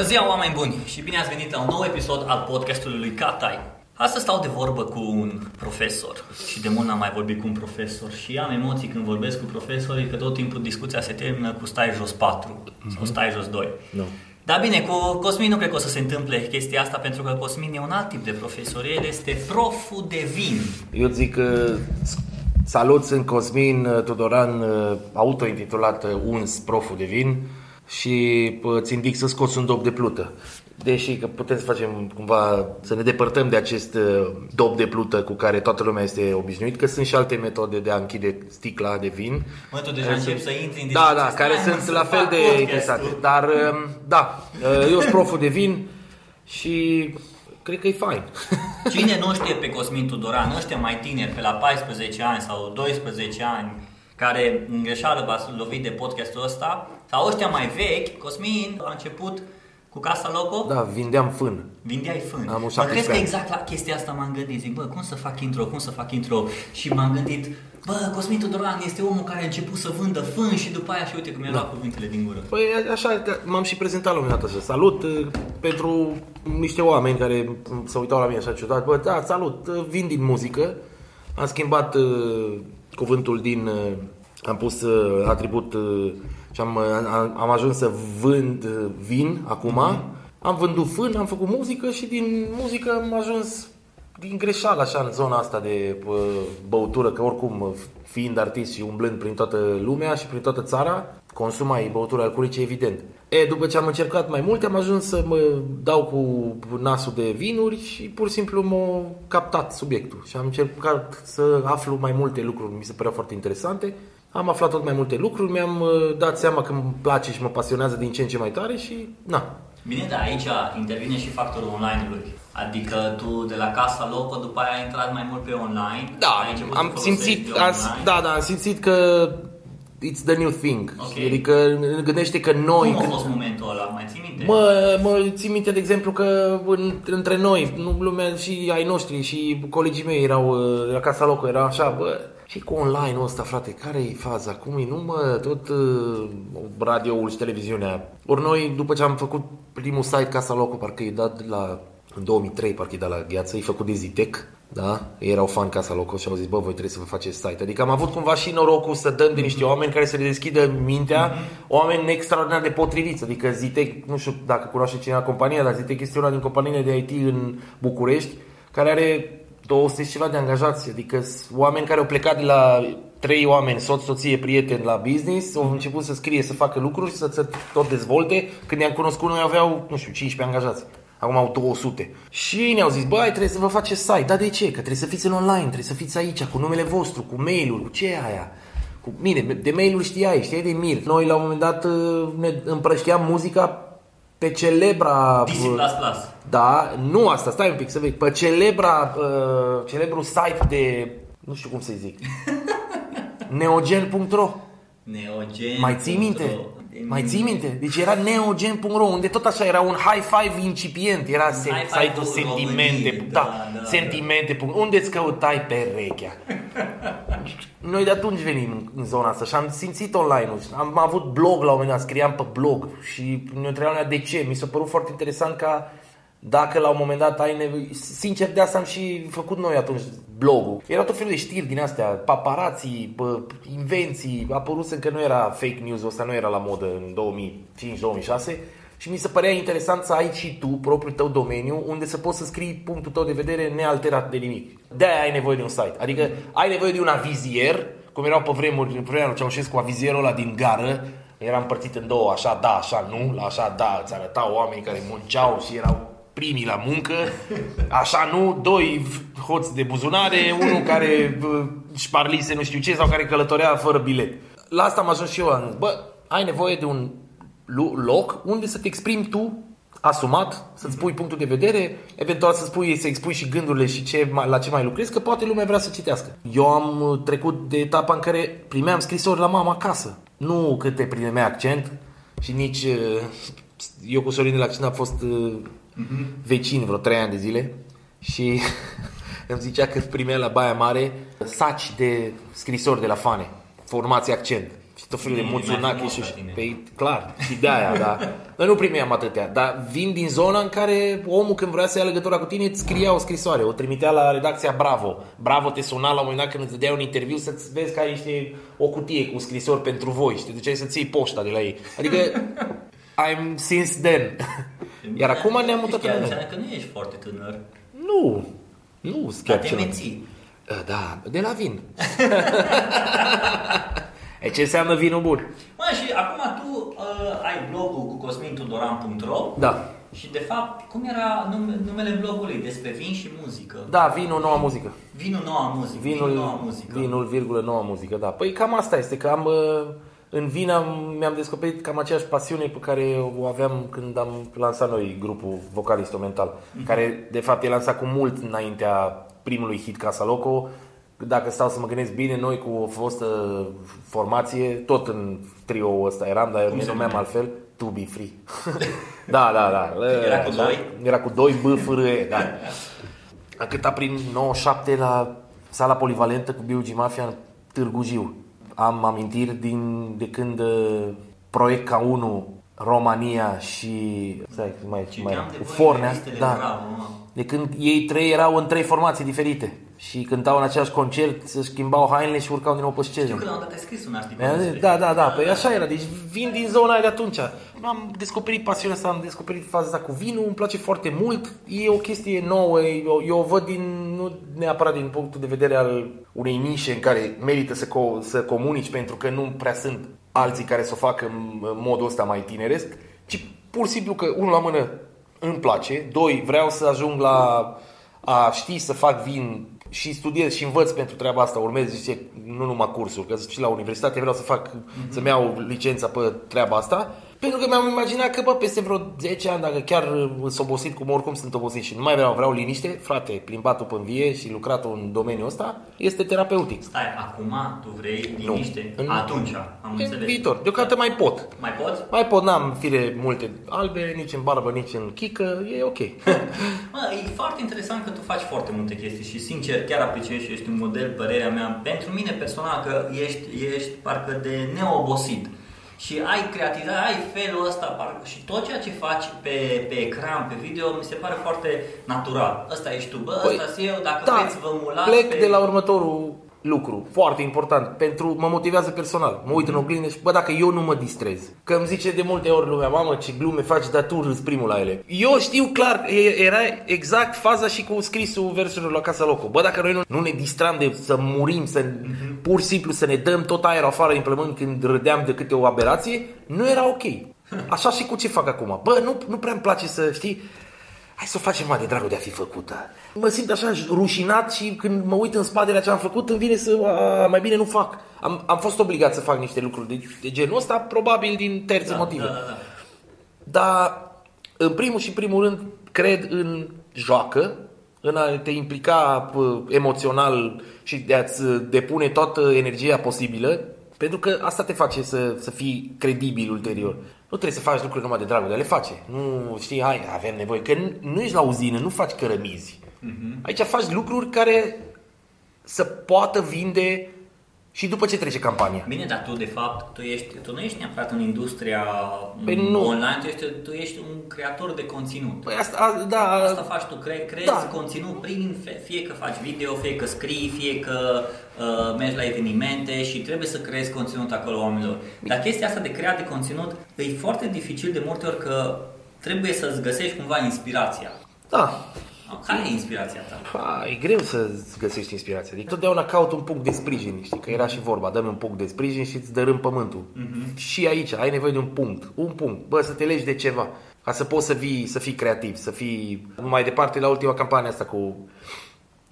Bună ziua, oameni buni, și bine ați venit la un nou episod al podcastului lui Catai. Astăzi stau de vorbă cu un profesor și de mult n-am mai vorbit cu un profesor și am emoții când vorbesc cu profesorii că tot timpul discuția se termină cu stai jos 4 mm-hmm. sau stai jos 2. Nu. Dar bine, cu Cosmin nu cred că o să se întâmple chestia asta pentru că Cosmin e un alt tip de profesor. El este proful de vin. Eu zic că salut, sunt Cosmin Tudoran, autointitulat uns proful de vin și îți indic să scoți un dop de plută. Deși că putem să facem cumva, să ne depărtăm de acest dop de plută cu care toată lumea este obișnuit, că sunt și alte metode de a închide sticla de vin. Mă, tu deja încep să intri în Da, da, discuție. care Stai, mă, sunt să la fel fac de podcastul. interesante. Dar, da, eu sunt proful de vin și cred că e fain. Cine nu știe pe Cosmin Tudoran, ăștia mai tineri, pe la 14 ani sau 12 ani, care în greșeală v-ați lovit de podcastul ăsta, sau ăștia mai vechi, Cosmin a început cu Casa Loco, Da, vindeam fân. vindeai fân. Am un mă 17 crezi că ani. exact la chestia asta m-am gândit, zic, bă, cum să fac intro, cum să fac intro? Și m-am gândit, bă, Cosmin Tudoran este omul care a început să vândă fân și după aia și uite cum mi-a luat cuvintele din gură. Păi așa, că m-am și prezentat la un moment dat așa. Salut uh, pentru niște oameni care se uitau la mine așa ciudat. Bă, da, salut, uh, vin din muzică. Am schimbat uh, cuvântul din... Uh, am pus uh, atribut uh, și am, uh, am, am ajuns să vând uh, vin acum. Am vândut fân, am făcut muzică și din muzică am ajuns din greșeală așa în zona asta de uh, băutură, că oricum uh, fiind artist și umblând prin toată lumea și prin toată țara, consumai băuturi alcoolice evident. E, după ce am încercat mai multe, am ajuns să mă dau cu nasul de vinuri și pur și simplu m-a captat subiectul și am încercat să aflu mai multe lucruri, mi se păreau foarte interesante. Am aflat tot mai multe lucruri, mi-am uh, dat seama că îmi place și mă pasionează din ce în ce mai tare și na, Bine, dar aici intervine și factorul online-ului. Adică tu de la Casa Loco după aia ai intrat mai mult pe online. Da, ai început să am folosești simțit, online. am, da, da, am simțit că it's the new thing. Ok. Adică gândește că noi... Cum a fost momentul ăla? Mai ții minte? Mă, mă țin minte, de exemplu, că în, între noi, nu lumea și ai noștri și colegii mei erau uh, la Casa Loco, era așa, bă, și cu online-ul ăsta, frate, care e faza? Cum e? Nu mă, tot uh, radioul și televiziunea. Ori noi, după ce am făcut primul site Casa Loco, parcă e dat la, în 2003, parcă e dat la gheață, e făcut de Zitec, da? Ei erau fan Casa Loco și au zis, bă, voi trebuie să vă faceți site. Adică am avut cumva și norocul să dăm de niște oameni care să le deschidă mintea, oameni extraordinar de potriviți. Adică Zitec, nu știu dacă cunoaște cineva compania, dar Zitec este una din companiile de IT în București, care are 200 și ceva de angajați, adică sunt oameni care au plecat de la trei oameni, soț, soție, prieteni la business, au început să scrie, să facă lucruri, să se tot dezvolte. Când i-am cunoscut, noi aveau, nu știu, 15 angajați. Acum au 200. Și ne-au zis, băi, trebuie să vă faceți site. Dar de ce? Că trebuie să fiți în online, trebuie să fiți aici, cu numele vostru, cu mail-ul, cu ce e aia? Cu mine, de mail-ul știai, știai de mir. Noi la un moment dat ne împrășteam muzica pe celebra... DC++. Da, nu asta, stai un pic să vezi. Pe celebra, uh, celebrul site de, nu știu cum să zic, neogen.ro. Neogen. Mai ții minte? Mai ții minte? Deci era neogen.ro, unde tot așa era un high five incipient, era se- high five site-ul ul sentimente, României, da, da, da, sentimente, unde îți căutai perechea. Noi de atunci venim în zona asta și am simțit online-ul. Am avut blog la un moment dat, scriam pe blog și ne întrebam de ce. Mi s-a părut foarte interesant ca dacă la un moment dat ai nevoie... Sincer, de asta am și făcut noi atunci blogul. Erau tot felul de știri din astea, paparații, bă, invenții, a apărut încă nu era fake news, ăsta nu era la modă în 2005-2006 și mi se părea interesant să ai și tu propriul tău domeniu unde să poți să scrii punctul tău de vedere nealterat de nimic. De-aia ai nevoie de un site. Adică ai nevoie de un avizier, cum erau pe vremuri, pe vremea lui Ceaușescu, avizierul ăla din gară, era împărțit în două, așa da, așa nu, la așa da, îți arătau oamenii care munceau și erau primii la muncă, așa nu, doi hoți de buzunare, unul care bă, șparlise nu știu ce sau care călătorea fără bilet. La asta am ajuns și eu, am zis, bă, ai nevoie de un lu- loc unde să te exprimi tu asumat, să-ți pui punctul de vedere, eventual să spui, să expui și gândurile și ce, mai- la ce mai lucrezi, că poate lumea vrea să citească. Eu am uh, trecut de etapa în care primeam scrisori la mama acasă. Nu câte primeam accent și nici... uh, Eu cu Sorin de la accent am fost uh, vecini vreo trei ani de zile și îmi zicea că primea la Baia Mare saci de scrisori de la fane, formație accent. Și tot felul de E mai Mutsunaki frumos și ca tine. pe clar, și de aia, da. Noi nu primeam atâtea, dar vin din zona în care omul când vrea să ia legătura cu tine îți scria o scrisoare, o trimitea la redacția Bravo. Bravo te suna la un moment dat când îți dădea un interviu să-ți vezi că ai niște, o cutie cu scrisori pentru voi și te duceai să ții poșta de la ei. Adică I'm since then. Iar acum ne-am mutat Chiar în înseamnă că nu ești foarte tânăr. Nu, nu, sunt Dar chiar te cel mai- menții. Da, de la vin. e ce înseamnă vinul bun? Mă, și acum tu uh, ai blogul cu cosmintudoran.ro Da. și de fapt, cum era nume, numele blogului? Despre vin și muzică. Da, vinul, noua muzică. Vinul noua muzică. Vinul, noua muzică. vinul, virgulă, noua muzică, da. Păi cam asta este, că am, uh, în vin am, mi-am descoperit cam aceeași pasiune pe care o aveam când am lansat noi grupul vocal instrumental, care de fapt e lansat cu mult înaintea primului hit Casa Loco. Dacă stau să mă gândesc bine, noi cu o fostă formație, tot în trio ăsta eram, dar eu ne se numeam numea? altfel, To Be Free. da, da, da. Era cu da. doi? Era cu doi B, F, R, E, da. A cântat prin 97 la sala polivalentă cu Biugi Mafia în Târgu Jiu. Am amintiri din, de când uh, Proiect ca 1, România și... Stai, mai, mai Citeam de cu voi Fornea, listele da. Bravo, mă. De când ei trei erau în trei formații diferite și cântau în același concert, se schimbau hainele și urcau din nou pe scenă. Știu că la un dat ai scris un articol Mi-a zis, despre- Da, da, da, păi așa era, deci vin din zona aia de atunci. Am descoperit pasiunea asta, am descoperit faza asta cu vinul, îmi place foarte mult, e o chestie nouă, eu, eu o văd din, nu neapărat din punctul de vedere al unei nișe în care merită să, co- să comunici pentru că nu prea sunt alții care să o facă în, în modul ăsta mai tineresc, ci pur și simplu că, unul la mână, îmi place, doi, vreau să ajung la a ști să fac vin și studiez și învăț pentru treaba asta, urmez zice, nu numai cursuri, că și la universitate vreau să fac, să-mi iau licența pe treaba asta, pentru că mi-am imaginat că, bă, peste vreo 10 ani, dacă chiar sunt obosit, cum oricum sunt obosit și nu mai vreau, vreau liniște, frate, plimbatul pe vie și lucratul în domeniul ăsta, este terapeutic. Stai, acum tu vrei liniște? În- Atunci, am În înțeles. viitor. Deocamdată mai pot. Mai poți? Mai pot, n-am fire multe albe, nici în barbă, nici în chică, e ok. Mă, e foarte interesant că tu faci foarte multe chestii și sincer chiar apreciez și ești un model, părerea mea, pentru mine personal că ești, ești parcă de neobosit. Și ai creativitate, ai felul ăsta parcă, și tot ceea ce faci pe, pe ecran, pe video, mi se pare foarte natural. Ăsta ești tu, bă, ăsta sunt eu, dacă da, vreți vă mulați plec pe... de la următorul lucru, foarte important, pentru mă motivează personal. Mă uit în oglindă și, bă, dacă eu nu mă distrez, că îmi zice de multe ori lumea, mamă, ce glume faci, dar tu râzi primul la ele. Eu știu clar, e- era exact faza și cu scrisul versurilor la Casa Loco. Bă, dacă noi nu, nu ne distram de să murim, să pur și simplu să ne dăm tot aerul afară din plămâni când râdeam de câte o aberație, nu era ok. Așa și cu ce fac acum. Bă, nu, nu prea îmi place să, știi, Hai să o facem mai de dragul de a fi făcută. Mă simt așa rușinat și când mă uit în spatele a ce am făcut, îmi vine să... A, mai bine nu fac. Am, am fost obligat să fac niște lucruri de, de genul ăsta, probabil din terțe da, motive. Da, da, da. Dar, în primul și primul rând, cred în joacă, în a te implica pă, emoțional și de a-ți depune toată energia posibilă, pentru că asta te face să, să fii credibil ulterior. Nu trebuie să faci lucruri numai de dragul de a le face. Nu știi, hai, avem nevoie. Că nu, nu ești la uzină, nu faci cărămizi. Aici faci lucruri care să poată vinde și după ce trece campania. Bine, dar tu de fapt, tu, ești, tu nu ești neapărat în industria Păi m, nu. online, tu ești, tu ești un creator de conținut. Păi asta, a, da, Asta faci tu, cre- creezi Da. conținut prin, fe- fie că faci video, fie că scrii, fie că uh, mergi la evenimente și trebuie să creezi conținut acolo oamenilor. Dar chestia asta de creat de conținut e foarte dificil de multe ori că trebuie să-ți găsești cumva inspirația. da, Care e inspirația ta? Pa, e greu să-ți găsești inspirația. Adică totdeauna caut un punct de sprijin, știi? Că era și vorba, dă-mi un punct de sprijin și îți dărâm pământul. Și aici ai nevoie de un punct. Un punct. Bă, să te legi de ceva. Ca să poți să fii, să fii creativ, să fii mai departe la ultima campanie asta cu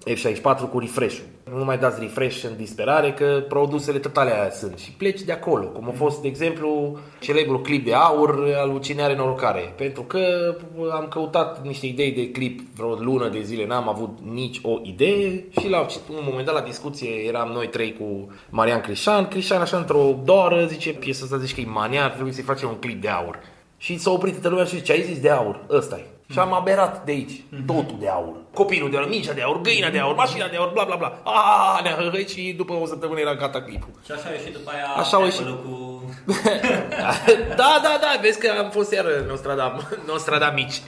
F64 cu refresh Nu mai dați refresh în disperare că produsele totale aia sunt și pleci de acolo. Cum a fost, de exemplu, celebrul clip de aur al lui Cine are norocare. Pentru că am căutat niște idei de clip vreo lună de zile, n-am avut nici o idee și la un moment dat la discuție eram noi trei cu Marian Crișan. Crișan așa într-o doară zice piesa asta zice că e mania, ar trebui să-i facem un clip de aur. Și s-a oprit toată lumea și zice, ai zis de aur, ăsta e. Și am aberat de aici, totul de aur. Copilul de aur, mingea de aur, găina de aur, mașina de aur, bla bla bla. Ah, ne-a hăhăit și după o săptămână era gata clipul. Și așa a ieșit după aia Așa a ieșit. Apple-ul cu da, da, da, vezi că am fost iar Nostradam, Nostradamici.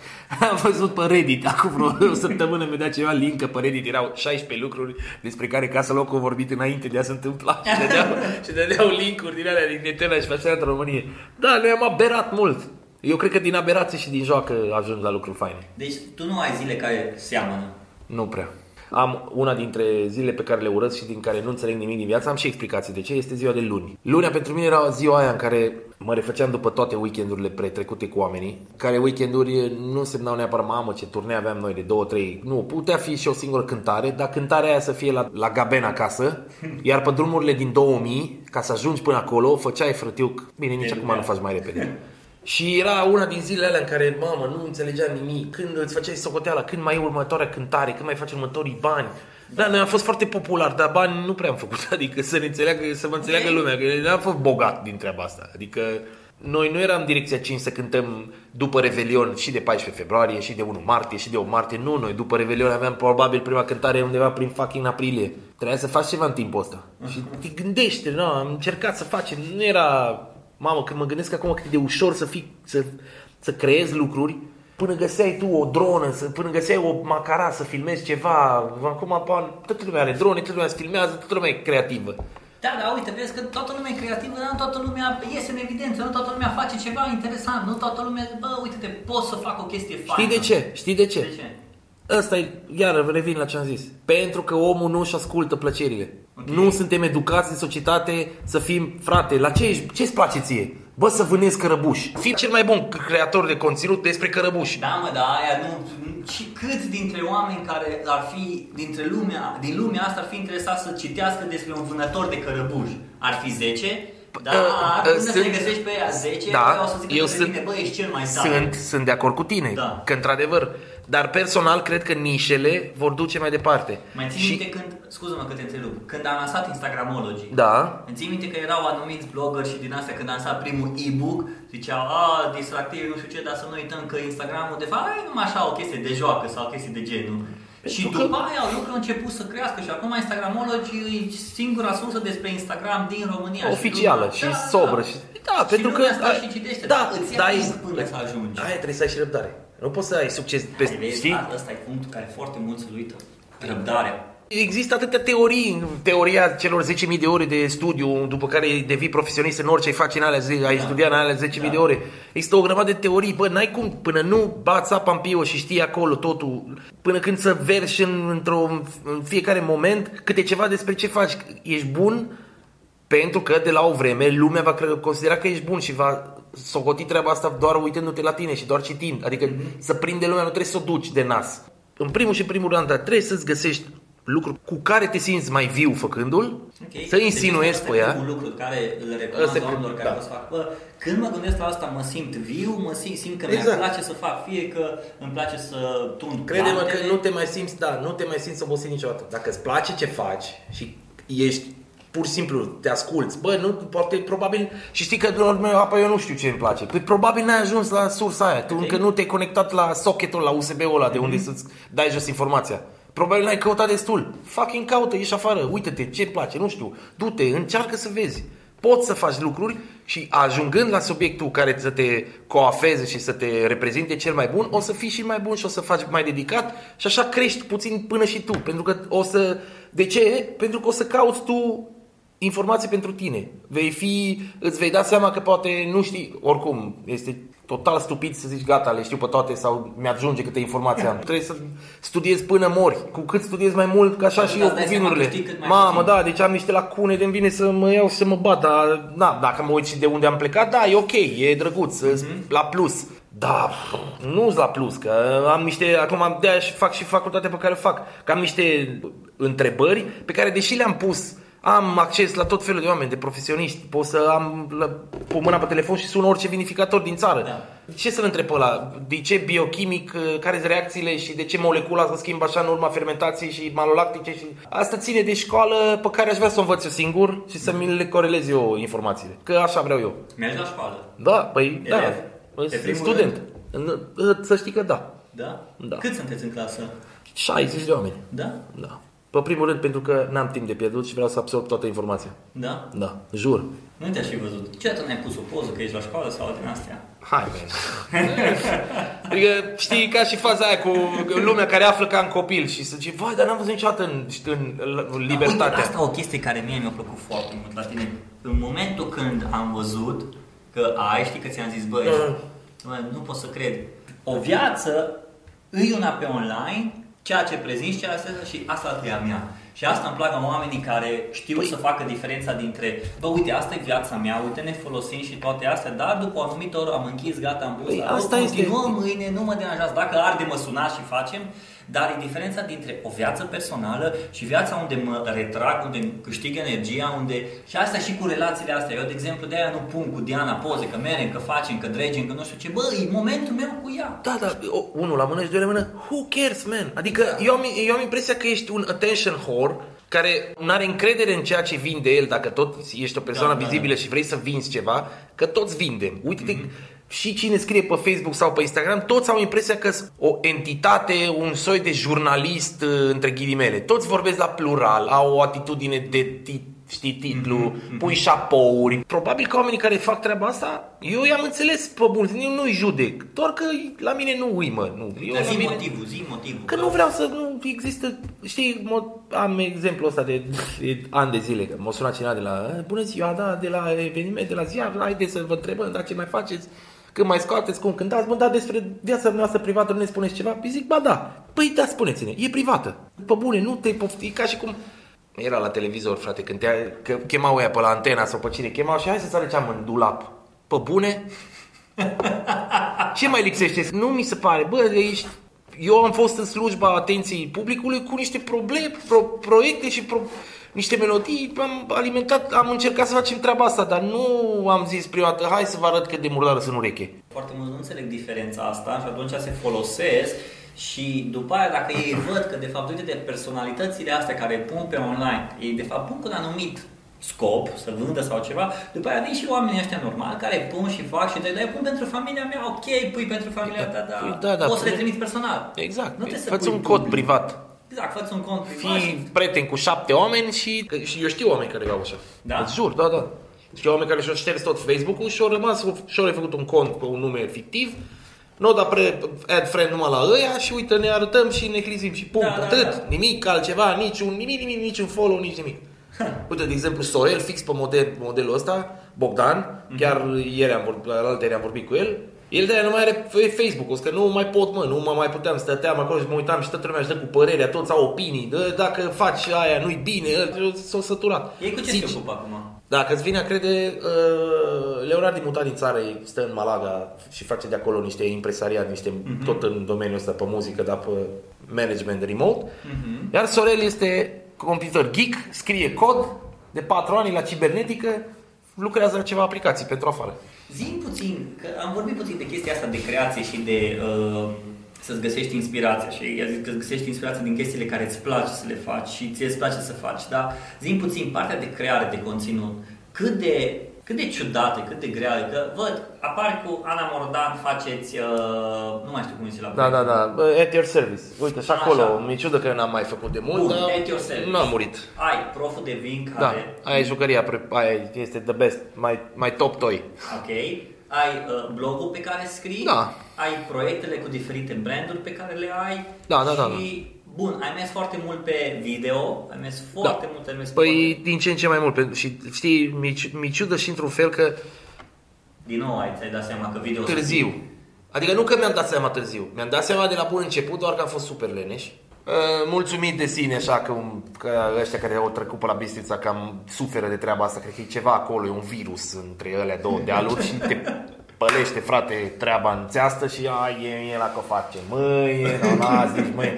Am văzut pe Reddit, acum vreo o săptămână mi-a dat ceva link, că pe Reddit erau 16 lucruri despre care Casa Loc a vorbit înainte de a se întâmpla. Și dădeau, și dădeau link-uri din alea din Nintendo și pe în România. Da, noi am aberat mult. Eu cred că din aberație și din joacă ajungi la lucruri faine. Deci tu nu ai zile care seamănă. Nu prea. Am una dintre zilele pe care le urăsc și din care nu înțeleg nimic din viață, am și explicații de ce, este ziua de luni. Lunea pentru mine era ziua aia în care mă refăceam după toate weekendurile pretrecute cu oamenii, care weekenduri nu semnau neapărat mamă ce turnee aveam noi de două, trei, nu, putea fi și o singură cântare, dar cântarea aia să fie la, la Gaben acasă, iar pe drumurile din 2000, ca să ajungi până acolo, făceai frătiuc, bine, nici acum nu faci mai repede. Și era una din zilele alea în care, mamă, nu înțelegea nimic, când îți făceai socoteala, când mai e următoarea cântare, când mai faci următorii bani. Da, noi am fost foarte popular, dar bani nu prea am făcut, adică să ne înțeleagă, să mă înțeleagă lumea, că nu am fost bogat din treaba asta. Adică noi nu eram direcția 5 să cântăm după Revelion și de 14 februarie, și de 1 martie, și de 8 martie. Nu, noi după Revelion aveam probabil prima cântare undeva prin fucking aprilie. Trebuia să faci ceva în timpul ăsta. Și te gândește, nu, am încercat să facem, nu era Mamă, când mă gândesc acum cât de ușor să, fii, să, să creezi lucruri, până găseai tu o dronă, să, până găseai o macara să filmezi ceva, acum toată lumea are drone, toată lumea se filmează, toată lumea e creativă. Da, da, uite, vezi că toată lumea e creativă, dar nu toată lumea iese în evidență, nu toată lumea face ceva interesant, nu toată lumea, bă, uite-te, pot să fac o chestie faină. Știi de ce? Știi de ce? De ce? Ăsta e, iar revin la ce am zis. Pentru că omul nu își ascultă plăcerile. Okay. Nu suntem educați în societate să fim, frate, la ce ce-ți place ție? Bă, să vânezi cărăbuși. Fii cel mai bun creator de conținut despre cărăbuși. Da, mă, da, aia nu... Și câți dintre oameni care ar fi, dintre lumea, din lumea asta ar fi interesat să citească despre un vânător de cărăbuși? Ar fi 10? Da, uh, uh, până sunt, să ne găsești pe aia 10, da, o să zic eu sunt, mine, bă, ești cel mai tare. Sunt, sunt de acord cu tine, da. că într-adevăr dar personal cred că nișele vor duce mai departe. Mai ții și... minte când, scuză-mă că te întrerup, când am lansat Instagramology, da. îmi ții minte că erau anumiți blogger și din astea când am lansat primul e-book, ziceau, a, distractiv, nu știu ce, dar să nu uităm că Instagramul de fapt e numai așa o chestie de joacă sau o chestie de genul. Pentru și după că... aia lucrurile au început să crească și acum Instagramology e singura sursă despre Instagram din România. Oficială și, și da, sobră. Da. Și, da, și pentru că... și citește, da, îți da, până să ajungi. Aia trebuie să ai și răbdare. Nu poți să ai succes pe știi? Asta e punctul care foarte mulți îl uită. Răbdarea. Există atâtea teorii, teoria celor 10.000 de ore de studiu, după care devii profesionist în orice ai face în alea, ai da. studia în alea 10.000 da. de ore. Există o grămadă de teorii, bă, n-ai cum, până nu bați apa în pio și știi acolo totul, până când să verși în, într-o, în fiecare moment câte ceva despre ce faci. Ești bun pentru că de la o vreme lumea va considera că ești bun și va socoti treaba asta doar uitându-te la tine și doar citind. Adică mm-hmm. să prinde lumea, nu trebuie să o duci de nas. În primul și primul rând, trebuie să-ți găsești lucruri cu care te simți mai viu făcându-l, okay. să insinuezi deci, pe ea. un lucru care îl recomand oamenilor care da. o să fac. Bă, când mă gândesc la asta, mă simt viu, mă simt, simt că exact. mi place să fac, fie că îmi place să tund Crede-mă că nu te mai simți, da, nu te mai simți obosit niciodată. Dacă îți place ce faci și ești pur și simplu te asculți. Bă, nu, poate, probabil, și știi că doar meu, apă eu nu știu ce îmi place. Păi probabil n-ai ajuns la sursa aia. Tu okay. încă nu te-ai conectat la socketul, la USB-ul ăla de unde mm-hmm. să-ți dai jos informația. Probabil n-ai căutat destul. Fucking caută, ieși afară, uite-te, ce îmi place, nu știu. Du-te, încearcă să vezi. Poți să faci lucruri și ajungând la subiectul care să te coafeze și să te reprezinte cel mai bun, o să fii și mai bun și o să faci mai dedicat și așa crești puțin până și tu. Pentru că o să... De ce? Pentru că o să cauți tu informații pentru tine. Vei fi, îți vei da seama că poate nu știi, oricum, este total stupid să zici gata, le știu pe toate sau mi-ajunge câte informații am. Trebuie să studiezi până mori. Cu cât studiezi mai mult, ca așa și eu cu vinurile. Mamă, da, deci am niște lacune de vine să mă iau și să mă bat, dar na, dacă mă uit și de unde am plecat, da, e ok, e drăguț, mm-hmm. la plus. Da, nu la plus, că am niște, acum de fac și facultatea pe care o fac, că am niște întrebări pe care deși le-am pus am acces la tot felul de oameni, de profesioniști. Pot să am la, cu mâna pe telefon și sun orice vinificator din țară. Da. Ce să-l întreb pe ăla? De ce biochimic, care sunt reacțiile și de ce molecula se schimbă așa în urma fermentației și malolactice? Și... Asta ține de școală pe care aș vrea să o învăț eu singur și să mi le corelez eu informațiile. Că așa vreau eu. Mergi la școală? Da, păi da. Sunt student. Rând? Să știi că da. Da? Da. Cât sunteți în clasă? 60 de oameni. Da? Da. Pe primul rând pentru că n-am timp de pierdut și vreau să absorb toată informația. Da? Da, jur. Nu te-aș fi văzut. Ce tu n-ai pus o poză că ești la școală sau din astea? Hai, man. adică, știi, ca și faza aia cu lumea care află ca în copil și să zice, vai, dar n-am văzut niciodată în, în, în libertatea. Uite, asta o chestie care mie mi-a plăcut foarte mult la tine. În momentul când am văzut că ai, știi că ți-am zis, băi, Mm. bă, nu pot să cred. O viață îi una pe online, ceea ce prezinți, ceea ce și asta e a mea. Și asta îmi plac la oamenii care știu Păi- să facă diferența dintre, bă, uite, asta e viața mea, uite, ne folosim și toate astea, dar după o anumită oră am închis, gata, am pus, Păi, dar asta este- continuăm mâine, nu mă deranjați, dacă arde mă sunați și facem, dar e diferența dintre o viață personală și viața unde mă retrag, unde câștig energia, unde... Și asta și cu relațiile astea. Eu, de exemplu, de-aia nu pun cu Diana poze, că merem, că facem, că dregem, că nu știu ce. Bă, e momentul meu cu ea. Da, da, o, unul la mână și doi la mână, who cares, man? Adică eu, am, eu am impresia că ești un attention whore care nu are încredere în ceea ce vinde el, dacă tot ești o persoană Da, da, vizibilă și vrei să vinzi ceva, că toți vindem. Uite-te, și cine scrie pe Facebook sau pe Instagram, toți au impresia că sunt o entitate, un soi de jurnalist, uh, între ghilimele. Toți vorbesc la plural, au o atitudine de tit, știi, titlu, pui șapouri. Probabil că oamenii care fac treaba asta, eu i-am înțeles pe bun, eu nu-i judec, doar că la mine nu ui, mă. Nu. Eu Dar la zi mine... motivul, zi motivul. Că nu vreau să, nu există, știi, mo- am exemplul ăsta de, de ani de zile, că m-a sunat cineva de la, "Eh, bună ziua, da, de la eveniment, de la ziar, haideți să vă întrebăm, da, ce mai faceți, când mai scoateți, cum cântați, mă, da, despre viața noastră privată nu ne spuneți ceva? Păi zic, ba da, păi da, spuneți-ne, e privată, pe bune, nu te pofti, e ca și cum, era la televizor, frate, când te că chemau ea pe la antena sau pe cine chemau și hai să-ți aduceam în dulap. Pe bune? Ce mai lipsește? Nu mi se pare. Bă, ești... Eu am fost în slujba atenției publicului cu niște probleme, pro, proiecte și pro, niște melodii. Am alimentat, am încercat să facem treaba asta, dar nu am zis prima dată, hai să vă arăt cât de murdară sunt ureche. Foarte mulți nu înțeleg diferența asta și atunci se folosesc și după aia dacă ei văd că de fapt uite de personalitățile astea care pun pe online, ei de fapt pun cu un anumit scop, să vândă sau ceva, după aia vin și oamenii ăștia normali care pun și fac și te dai pun pentru familia mea, ok, pui pentru familia ta, dar Păi da, da, poți să le pune- trimiți personal. Exact. Nu trebuie să Fă-ți pui un cod public. privat. Exact, fă un cont privat și Fii prieten cu șapte oameni și, și eu știu oameni care au așa. Da? Îți jur, da, da. Știu oameni care și-au șters tot Facebook-ul și au rămas și-au refăcut un cont pe un nume fictiv nu da pre add friend numai la ăia și uite ne arătăm și ne clizim și punct, Da, da, atât, da. nimic altceva, niciun, nimic, nimic, niciun follow, nici nimic. Uite, de exemplu, Sorel, fix pe model, modelul ăsta, Bogdan, Mhm. chiar ieri am vorbit, la alte am vorbit cu el, el de-aia nu mai are Facebook-ul, că nu mai pot, mă, nu mă mai puteam, stăteam acolo și mă uitam și toată lumea își dă cu părerea, toți au opinii, dă, dacă faci aia nu-i bine, eu s-o săturat. ei cu ce Zici, se ocupă acum? dacă îți vine a crede, uh, Leonard din mutat din țară, el stă în Malaga și face de acolo niște impresariat, niște, Mhm. tot în domeniul ăsta, pe muzică, dar pe management remote. Mhm. Iar Sorel este computer geek, scrie cod de 4 ani la cibernetică, lucrează la ceva aplicații pentru afară. Zim puțin, că am vorbit puțin de chestia asta de creație și de uh, să-ți găsești inspirația. Și i-a zis că îți găsești inspirația din chestiile care îți place să le faci și ție îți place să faci, dar zim puțin partea de creare de conținut, cât de, cât de ciudată, cât de grea, e, că văd, apare cu Ana Mordan, faceți, uh, nu mai știu cum zice la Da, da, da, Bă, at your service. Uite, și Așa. acolo, mi-e ciudă că n-am mai făcut de mult, Bun, dar at your service. nu am murit. Ai proful de vin Da, care, aia e jucăria, pre- aia este the best, my, my top toy. ok, ai uh, blogul pe care scrii, Da. ai proiectele cu diferite branduri pe care le ai Da, da, da, și, bun, ai mers foarte mult pe video, ai mers foarte mult, ai mers Păi din ce în ce mai mult. pentru- Și știi, mi, mi ciudă și într-un fel că Din nou ai, ți-ai dat seama că video târziu. Adică nu că mi-am dat seama târziu. Mi-am dat seama de la bun început, doar că am fost super leneș. Uh, mulțumit de sine, așa că, un- că ăștia care au trecut pe la Bistrița cam suferă de treaba asta. Cred că e ceva acolo, e un virus între ele două dealuri și te pălește, frate, treaba în țeastă și ai, e, e la că o face mâine, nu, las, zici mâine.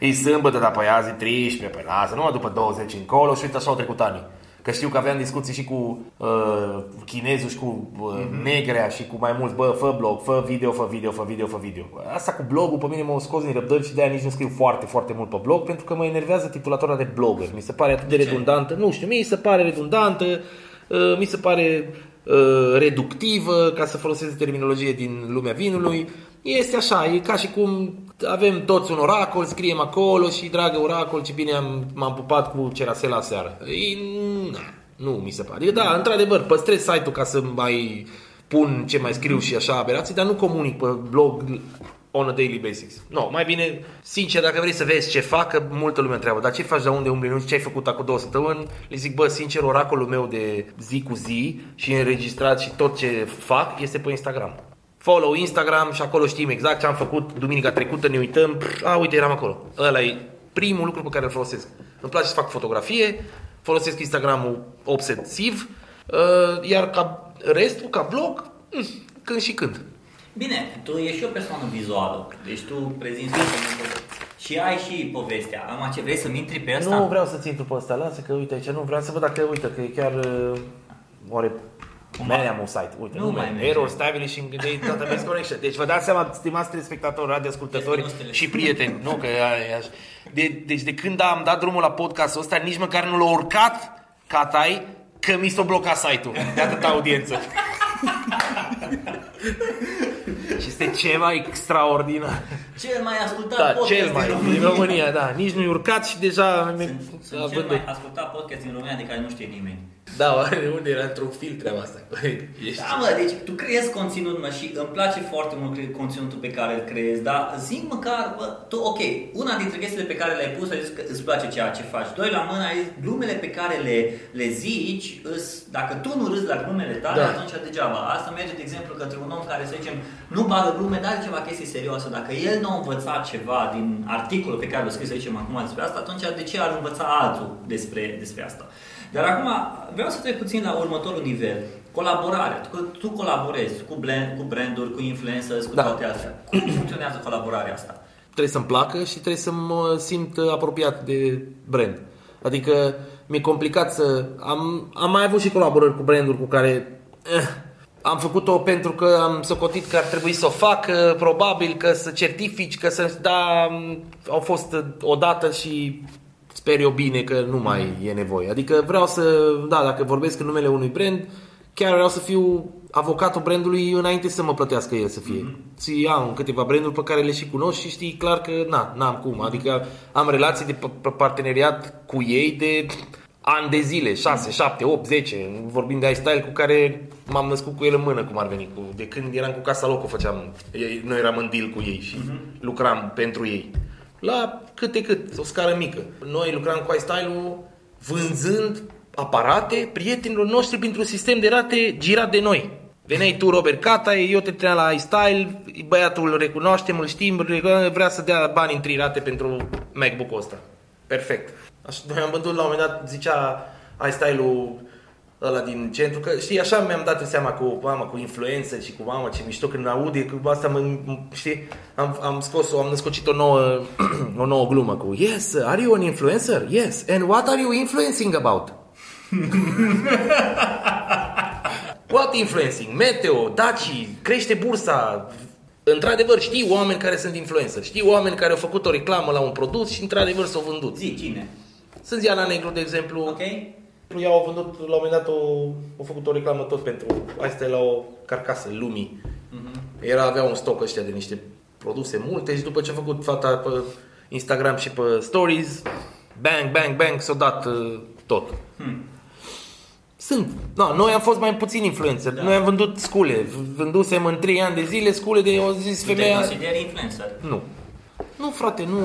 E sâmbătă, dar pe azi e 13, pe lasă, numai după 20 încolo și uite așa au trecut ani. Că știu că aveam discuții și cu uh, chinezul și cu uh, Mhm. negrea și cu mai mulți, bă, fă blog, fă video, fă video, fă video, fă video. Asta cu blogul pe mine m-a scos din răbdări și de-aia nici nu scriu foarte, foarte mult pe blog, pentru că mă enervează titulatura de blogger. Mi se pare atât de De ce? redundantă. Nu știu, mi se pare redundantă, uh, mi se pare uh, reductivă, ca să folosesc terminologie din lumea vinului. Este așa, e ca și cum avem toți un oracol, scriem acolo și dragă oracol, ce bine am, m-am pupat cu cerasela seară. E, na, nu mi se pare. Da, într-adevăr, păstrez site-ul ca să mai pun ce mai scriu și așa aberații, dar nu comunic pe blog on a daily basis. No, mai bine, sincer, dacă vrei să vezi ce fac, că multă lume întreabă, dar ce faci de unde umbli, nu știu ce ai făcut acum două săptămâni, le zic, bă, sincer, oracolul meu de zi cu zi și înregistrat și tot ce fac este pe Instagram. Follow Instagram și acolo știm exact ce am făcut duminica trecută, ne uităm, a, uite, eram acolo. Ăla e primul lucru pe care îl folosesc. Îmi place să fac fotografie, folosesc Instagramul obsesiv, uh, iar ca restul, ca blog, mm, când și când. Bine, tu ești și o persoană vizuală, deci tu prezinți și ai și povestea. Am ce vrei să-mi intri pe asta? Nu vreau să-ți intru pe asta, lasă că uite aici, nu vreau să văd dacă, uite, că e chiar, uh, oare mai am un site, uite, Nu nu mai mai merge. Error Establishing the Database Connection. Deci vă dați seama, stimați telespectatori, radioascultători Este nostru. și prieteni, nu că e așa. De, deci de când am dat drumul la podcastul ăsta, nici măcar nu l-a urcat ca tai, că mi s-a blocat site-ul de atâta audiență. și este ceva extraordinar. Cel mai ascultat Da, podcast cel mai din din România. România, da. Nici nu-i urcat și deja Sunt, sunt a cel vândut. mai ascultat podcast din România de care nu știe nimeni. Da, oare unde era într-un film treaba asta? Ești... Da, mă, deci tu creezi conținut, mă, și îmi place foarte mult cre- conținutul pe care îl creezi, dar zi măcar, bă, tu, ok, una dintre chestiile pe care le-ai pus, ai zis că îți place ceea ce faci. Doi la mână, ai zis, glumele pe care le, le zici, îs, dacă tu nu râzi la glumele tale, Da. da. atunci degeaba. Asta merge, de exemplu, către un om care, să zicem, nu bagă glume, dar are ceva chestii serioase. Dacă el nu a învățat ceva din articolul pe care l-a scris, să zicem, acum despre asta, atunci de ce ar învăța altul despre, despre asta? Dar acum vreau să trec puțin la următorul nivel. Colaborarea. Tu, tu colaborezi cu, blend, cu branduri, cu influencers, cu Da. da. toate astea. Cum funcționează colaborarea asta? trebuie să-mi placă și trebuie să mă simt apropiat de brand. Adică mi-e complicat să... Am, am mai avut și colaborări cu branduri cu care... Eh, am făcut-o pentru că am socotit că ar trebui să o fac, eh, probabil că să certifici, că să... Da, am- au fost odată și sper eu bine că nu mai e nevoie. Adică vreau să... Da, dacă vorbesc în numele unui brand, chiar vreau să fiu avocatul brandului înainte să mă plătească el să fie. Mm-hmm. am câteva branduri pe care le și cunosc și știi clar că na, n-am cum. Adică am relații de p- p- parteneriat cu ei de ani de zile, 6, 7, 8, 10. Vorbim de iStyle cu care m-am născut cu el în mână, cum ar veni. Cu, de când eram cu Casa Loco făceam, ei- noi eram în deal cu ei și lucram pentru ei. La câte cât, o scară mică. Noi lucram cu iStyle-ul vânzând aparate prietenilor noștri printr-un sistem de rate girat de noi. Veneai tu, Robert Cata, eu te trăiam la iStyle, băiatul îl recunoaștem, îl știm, vrea să dea bani în trei rate pentru MacBook-ul ăsta. Perfect. Așa, noi am vândut la un moment dat, zicea iStyle-ul ăla din centru, că știi, așa mi-am dat seama cu mama, cu influență și cu mama, ce mișto când aude, cu asta mă, știi, am, am scos, am născocit o nouă, o nouă glumă cu Yes, are you an influencer? Yes. And what are you influencing about? What influencing? Meteo, Daci, crește bursa. Într-adevăr, știi oameni care sunt influencer. Știi oameni care au făcut o reclamă la un produs și într-adevăr s-au vândut. Zi, cine? Sunt Diana Negru, de exemplu. Ok? Ea au vândut, la un moment dat, o, au făcut o reclamă tot pentru, asta e la o carcasă, lumii. Era, avea un stoc ăștia de niște produse multe și după ce a făcut fata pe Instagram și pe Stories, bang, bang, bang, s-a dat uh, tot. Sunt. Da, noi am fost mai puțin influencer. Da. Noi am vândut scule. Vândusem în 3 ani de zile scule de o zis Tu te femeia... consideri influencer. Nu. Nu, frate, nu.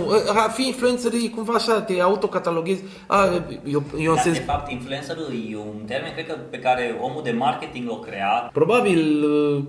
A fi influencer e cumva așa, te autocataloghezi. A, eu, eu în Dar, sens... de fapt, influencerul e un termen, cred că, pe care omul de marketing l-a creat. Probabil uh,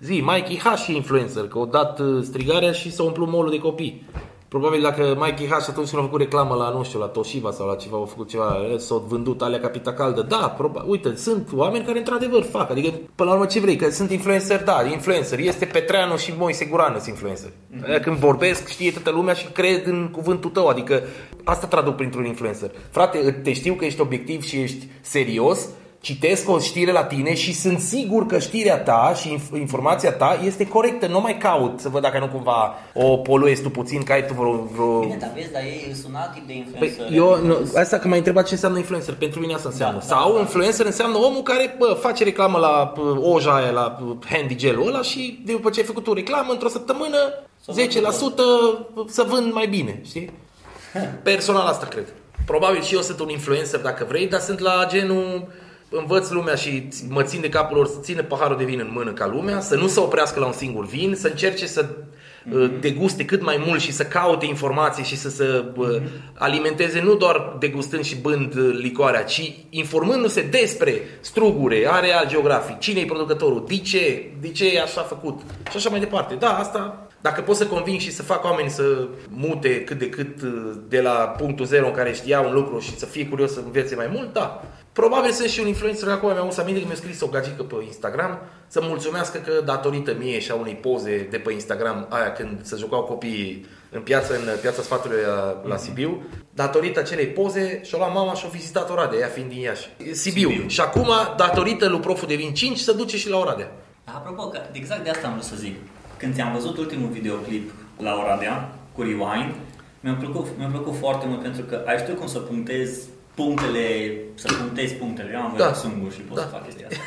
zi, Mikey H și influencer, că o dat uh, strigarea și s-a umplut molul de copii. Probabil dacă Mikey H atunci când a făcut reclamă la, nu știu, la Toshiba sau la ceva, au făcut ceva, eh, s-au vândut alea capita caldă. Da, proba- uite, sunt oameni care într-adevăr fac. Adică, până la urmă, ce vrei? Că sunt influencer, da, influencer. Este Petreanu și Moise Gurană sunt influencer. Mm-hmm. Când vorbesc, știe toată lumea și cred în cuvântul tău. Adică, asta traduc printr-un influencer. Frate, te știu că ești obiectiv și ești serios, citesc o știre la tine și sunt sigur că știrea ta și inf- informația ta este corectă. Nu mai caut să văd dacă nu cumva o poluezi tu puțin, că ai tu vreo... vreo... Bine, dar vezi, dar ei sunt alt tip de Păi, influencer. eu, nu, asta că m-ai întrebat ce înseamnă influencer, pentru mine asta înseamnă. Da, Sau da, da. influencer înseamnă omul care bă, face reclamă la bă, oja aia, la bă, handy gelul ăla și după ce ai făcut o reclamă, într-o săptămână, Să 10% să vând mai bine, știi? Personal asta cred. Probabil și eu sunt un influencer dacă vrei, dar sunt la genul învăț lumea și mă țin de capul lor să țină paharul de vin în mână ca lumea, să nu se oprească la un singur vin, să încerce să uh, deguste cât mai mult și să caute informații și să se uh, alimenteze nu doar degustând și bând uh, licoarea, ci informându-se despre strugure, areal geografic, cine e producătorul, de ce, de ce e așa făcut și așa mai departe. Da, asta dacă pot să conving și să fac oamenii să mute cât de cât uh, de la punctul zero în care știa un lucru și să fie curios să învețe mai mult, da. Probabil sunt și un influencer că acum mi-am adus aminte că mi-a scris o gagică pe Instagram să mulțumească că datorită mie și a unei poze de pe Instagram aia când se jucau copiii în piață, în piața sfatului la, la Sibiu, datorită acelei poze și-o luat mama și-o vizitat Oradea, ea fiind din Iași. Sibiu. Sibiu. Și acum, datorită lui Proful de Vin 5, se duce și la Oradea. Apropo, că exact de asta am vrut să zic. Când ți-am văzut ultimul videoclip la Oradea, cu Rewind, mi-a plăcut, mi-a plăcut foarte mult pentru că ai știut cum să punctezi punctele, să punctezi punctele. Eu am Da. văzut singur și pot Da. să fac chestia asta.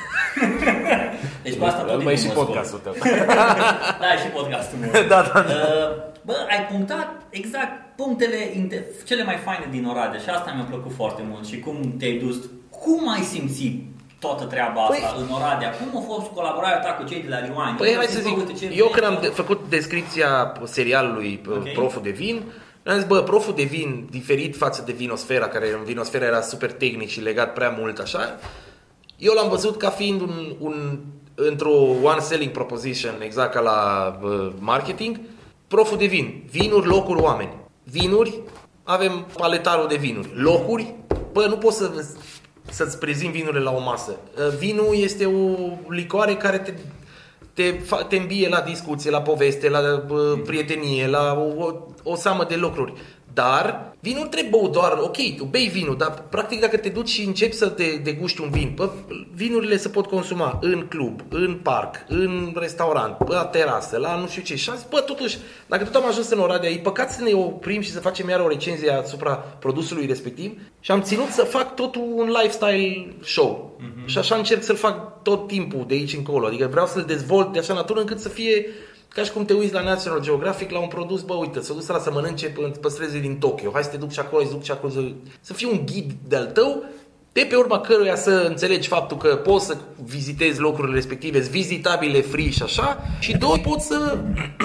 deci cu asta tot Mai timpul și mă scot. podcastul tău. Da, și podcastul meu. Da, da, da. Uh, Bă, ai punctat exact punctele inte- cele mai faine din Oradea și asta mi-a plăcut foarte mult. Și cum te-ai dus, cum ai simțit toată treaba asta Păi- în Oradea? Cum a fost colaborarea ta cu cei de la Rewind? Păi hai să Bă, uite zic, ce eu vrei, când am bă. de- făcut descripția serialului Ok. okay. Proful de Vin, am zis, bă, Proful de Vin, diferit față de Vinosfera, care în Vinosfera era super tehnic și legat prea mult așa, eu l-am văzut ca fiind un, un într-o one selling proposition, exact ca la uh, marketing, Proful de Vin, vinuri, locuri, oameni. Vinuri, avem paletarul de vinuri. Locuri, bă, nu poți să să-ți prezint vinurile la o masă. Uh, Vinul este o licoare care te te, fa- te îmbie la discuție, la poveste, la uh, prietenie, la o, o, o seamă de lucruri. Dar vinul nu trebuie băut doar, ok, tu bei vinul, dar practic dacă te duci și începi să te degusti un vin, bă, vinurile se pot consuma în club, în parc, în restaurant, pe la terasă, la nu știu ce. Și am zis, bă, totuși, dacă tot am ajuns în Oradea, e păcat să ne oprim și să facem iar o recenzie asupra produsului respectiv și am ținut să fac totul un lifestyle show. Mm-hmm. Și așa încerc să-l fac tot timpul de aici încolo. Adică vreau să-l dezvolt de așa natură încât să fie ca și cum te uiți la National Geographic la un produs, bă, uite, s-a dus la să mănânce pe, pe străzile din Tokyo. Hai să te duc și acolo, să duc și acolo, să, să fii un ghid de-al tău, de pe urma căruia să înțelegi faptul că poți să vizitezi locurile respective, sunt vizitabile free și așa, și doi, poți să,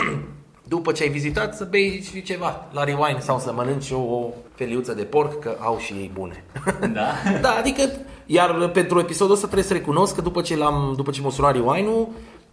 după ce ai vizitat, să bei și ceva la rewind sau să mănânci o feliuță de porc, că au și ei bune. Da? Da, adică, iar pentru episodul ăsta trebuie să recunosc că după ce, l-am, după ce m-a sunat Rewind-ul,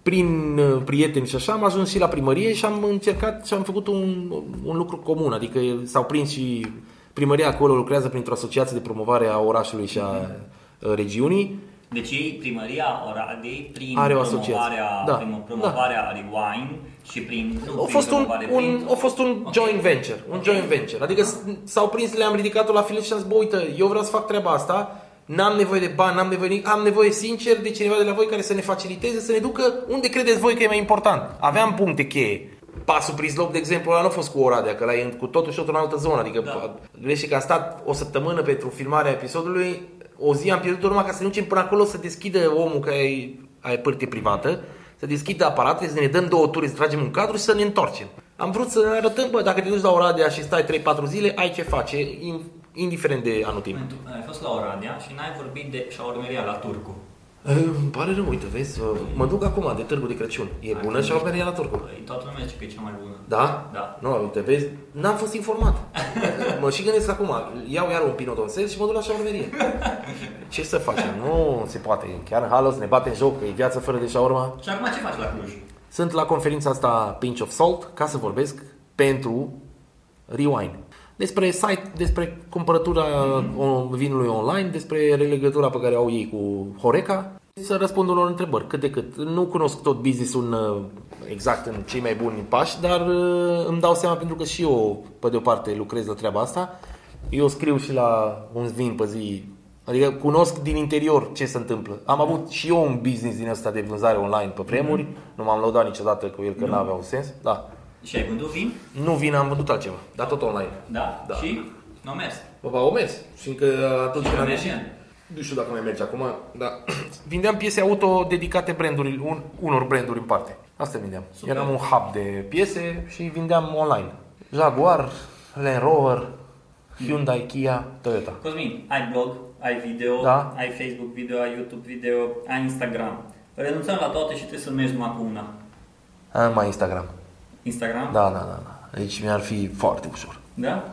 prin uh, prieteni și așa, am ajuns și la primărie și am încercat și am făcut un, un lucru comun, adică s-au prins și primăria acolo lucrează printr-o asociație de promovare a orașului și a uh, regiunii. Deci ei, primăria Oradei, prin Are o asociație. promovarea, Da, prin promovarea Rewind și prin... Nu, A prin fost un, promovare, un, prin... a fost un Ok. joint venture, un Ok. joint venture. Adică s- s-au prins, le-am ridicat-o la filet și am zis, bă, uite, eu vreau să fac treaba asta, n-am nevoie de bani, n-am nevoie de nimic, am nevoie sincer de cineva de la voi care să ne faciliteze, să ne ducă unde credeți voi că e mai important. Aveam puncte cheie. Pasul Prizloc, de exemplu, ăla nu a fost cu Oradea, că la e cu totul și totul în altă zonă. Adică, Da. greșit că am stat o săptămână pentru filmarea episodului, o zi am pierdut numai ca să ne ducem până acolo să deschidă omul care e, ai pârtie privată, să deschidă aparatele, să ne dăm două turi, să tragem un cadru și să ne întoarcem. Am vrut să arătăm, bă, dacă te duci la Oradea și stai 3-4 zile, ai ce face, in- indiferent de anotimp. Tu ai fost la Oradea și n-ai vorbit de șaurmeria la Turcu. Uh, Îmi pare rău, uite, vezi, uh, mă duc acum de târgul de Crăciun. E bună și au la turcul. Păi, Toată lumea zice că e cea mai bună. Da? Da. Nu, uite, vezi, n-am fost informat. mă și gândesc acum, iau iar un pinot Donsel și mă duc la șaurmerie. Ce să facem? Nu se poate. Chiar în halos ne batem joc, că e viață fără de șaurma. Și acum ce faci la Cluj? Sunt la conferința asta Pinch of Salt ca să vorbesc pentru Rewind. Despre site, despre cumpărătura o- vinului online, despre relegătura pe care au ei cu Horeca, să răspund unor întrebări, cât de cât. Nu cunosc tot business-ul în, exact în cei mai buni pași, dar uh, îmi dau seama pentru că și eu, pe de o parte, lucrez la treaba asta. Eu scriu și la un vin pe zi Adică cunosc din interior ce se întâmplă. Am avut și eu un business din ăsta de vânzare online pe vremuri. Nu m-am lăudat niciodată cu el că nu avea un sens. Da. Și ai vândut vin? Nu vin, am vândut altceva, dar tot online. Da? Da. Și? Nu a mers. Bă, ba, o mers. Și încă atunci când am merge? ieșit, nu știu dacă mai merge acum, dar vindeam piese auto dedicate branduri, un, unor branduri în parte. Asta vindeam. Super. Eram un hub de piese și vindeam online. Jaguar, Land Rover, Hyundai, Kia, Toyota. Cosmin, ai blog, ai video, Da. ai Facebook video, ai YouTube video, ai Instagram. Renunțăm la toate și trebuie să mergi numai cu una. Am mai Instagram. Instagram? Da, da, da. da. Deci mi-ar fi foarte ușor. Da?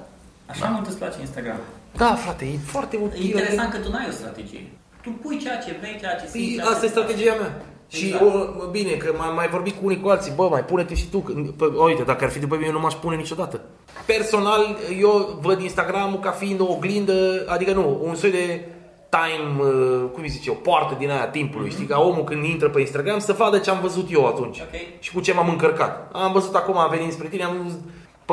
Așa mult îți place Instagram. Da, frate, e foarte E util. interesant că tu n-ai o strategie. Tu pui ceea ce vrei, ceea ce simți. Păi, ceea ce asta e îți place. strategia mea. Și Exact. o, mă, bine, că mai, mai vorbit cu unii cu alții, bă, mai pune-te și tu. Că, pă, uite, dacă ar fi după mine, nu m-aș pune niciodată. Personal, eu văd Instagram ca fiind o oglindă, adică nu, un soi de time, uh, cum îi zice, o poartă din aia timpului, știi, ca omul când intră pe Instagram să vadă ce am văzut eu atunci Ok. și cu ce m-am încărcat. Am văzut acum, am venit spre tine, am văzut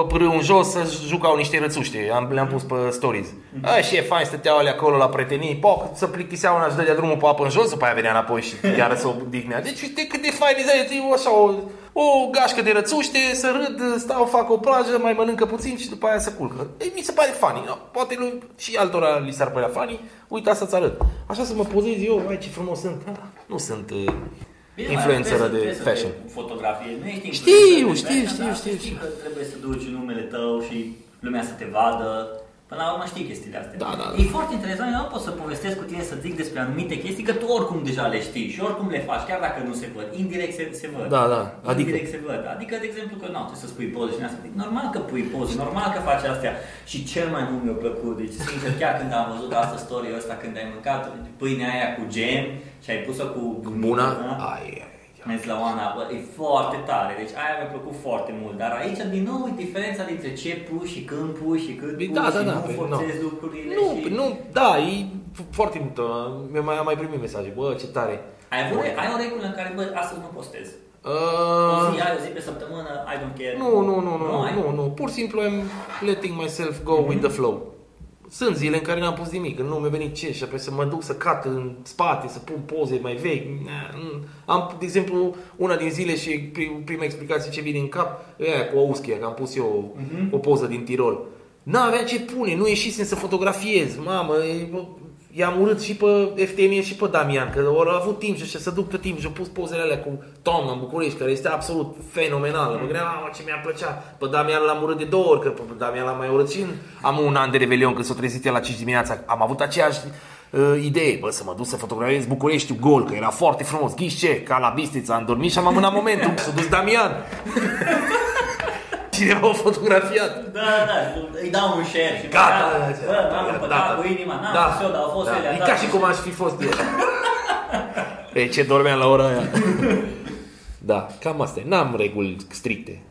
pe pârâu în jos să jucau niște rățuște, am, le-am pus pe stories. A, și e fain, stăteau alea acolo la prietenii, poc, să plictiseau una și dădea drumul pe apă în jos, după aia venea înapoi și iară să o dignea. Deci uite cât de fain e, e așa o, o gașcă de rățuște, să râd, stau, fac o plajă, mai mănâncă puțin și după aia să culcă. E, mi se pare funny, no? poate lui, și altora li s-ar părea funny, uite asta ți arăt. Așa să mă pozez eu, ai ce frumos sunt. Ah, Nu sunt uh, Bine, influenceră trebuie să- de trebuie să fashion. te Fotografie. Nu ești Știu, influencer de știu, fashion, știu, dar știu, să știi știu. că trebuie să duci numele tău și lumea să te vadă. Până la urmă știi chestiile astea. Da, da, da. E foarte interesant, eu nu pot să povestesc cu tine să zic despre anumite chestii, că tu oricum deja le știi și oricum le faci, chiar dacă nu se văd. Indirect se, se văd. Da, da, adică- Indirect se văd. Adică, de exemplu, că nu, trebuie să spui poze și asta. Normal că pui poze, normal că faci astea. Și cel mai mult mi-a plăcut, deci sincer, chiar când am văzut asta story ăsta, când ai mâncat pâinea aia cu gem și ai pus-o cu Bună? da? Ai, ai, ai. Mers la Oana, bă, e foarte tare, deci aia mi-a plăcut foarte mult, dar aici din nou e diferența dintre ce pui și când pui și cât Păi pui da, și da, da, nu păi, forțezi nu. lucrurile Nu, și... nu, da, e foarte multă. Mi-am mai, am mai primit mesaje, bă, ce tare. Ai, avut, ai o regulă în care, bă, astăzi nu postez. O Uh, zi, ai o zi pe săptămână, I don't care. nu, nu, nu, nu, ai? nu, nu, pur și simplu am letting myself go with the flow. Sunt zile în care n-am pus nimic, când nu mi-a venit ce și apoi să mă duc să cat în spate, să pun poze mai vechi. Na, nu. Am, de exemplu, una din zile și prim- prima explicație ce vine în cap e aia cu Auschia, că am pus eu o poză din Tirol. N-aveam ce pune, nu ieșisem să fotografiez. Mamă, e, bă, i-am urât și pe FTN și pe Damian, că au avut timp și așa să duc tot timpul și au pus pozele alea cu toamna în București, care este absolut fenomenală. Mă gândeam, mamă, ce mi-a plăcea. Pe Damian l-am urât de două ori, că pe Damian l-am mai urât și în... am un an de Revelion, când s-a trezit el la 5 dimineața. Am avut aceeași uh, idee, bă, să mă duc să fotografiez Bucureștiul gol, că era foarte frumos. Ghiși ce? Ca la Bistrița, am dormit și am amânat momentul. S-a dus Damian. Cineva a fotografiat. Da, da, da, îi dau un share și Gata, bă, m-am împăcat cu inima, n-am da, fost eu, dar au fost da. ele. E da. ca și cum aș fi fost eu. E ce dormeam la ora aia. Da, cam asta e. N-am reguli stricte.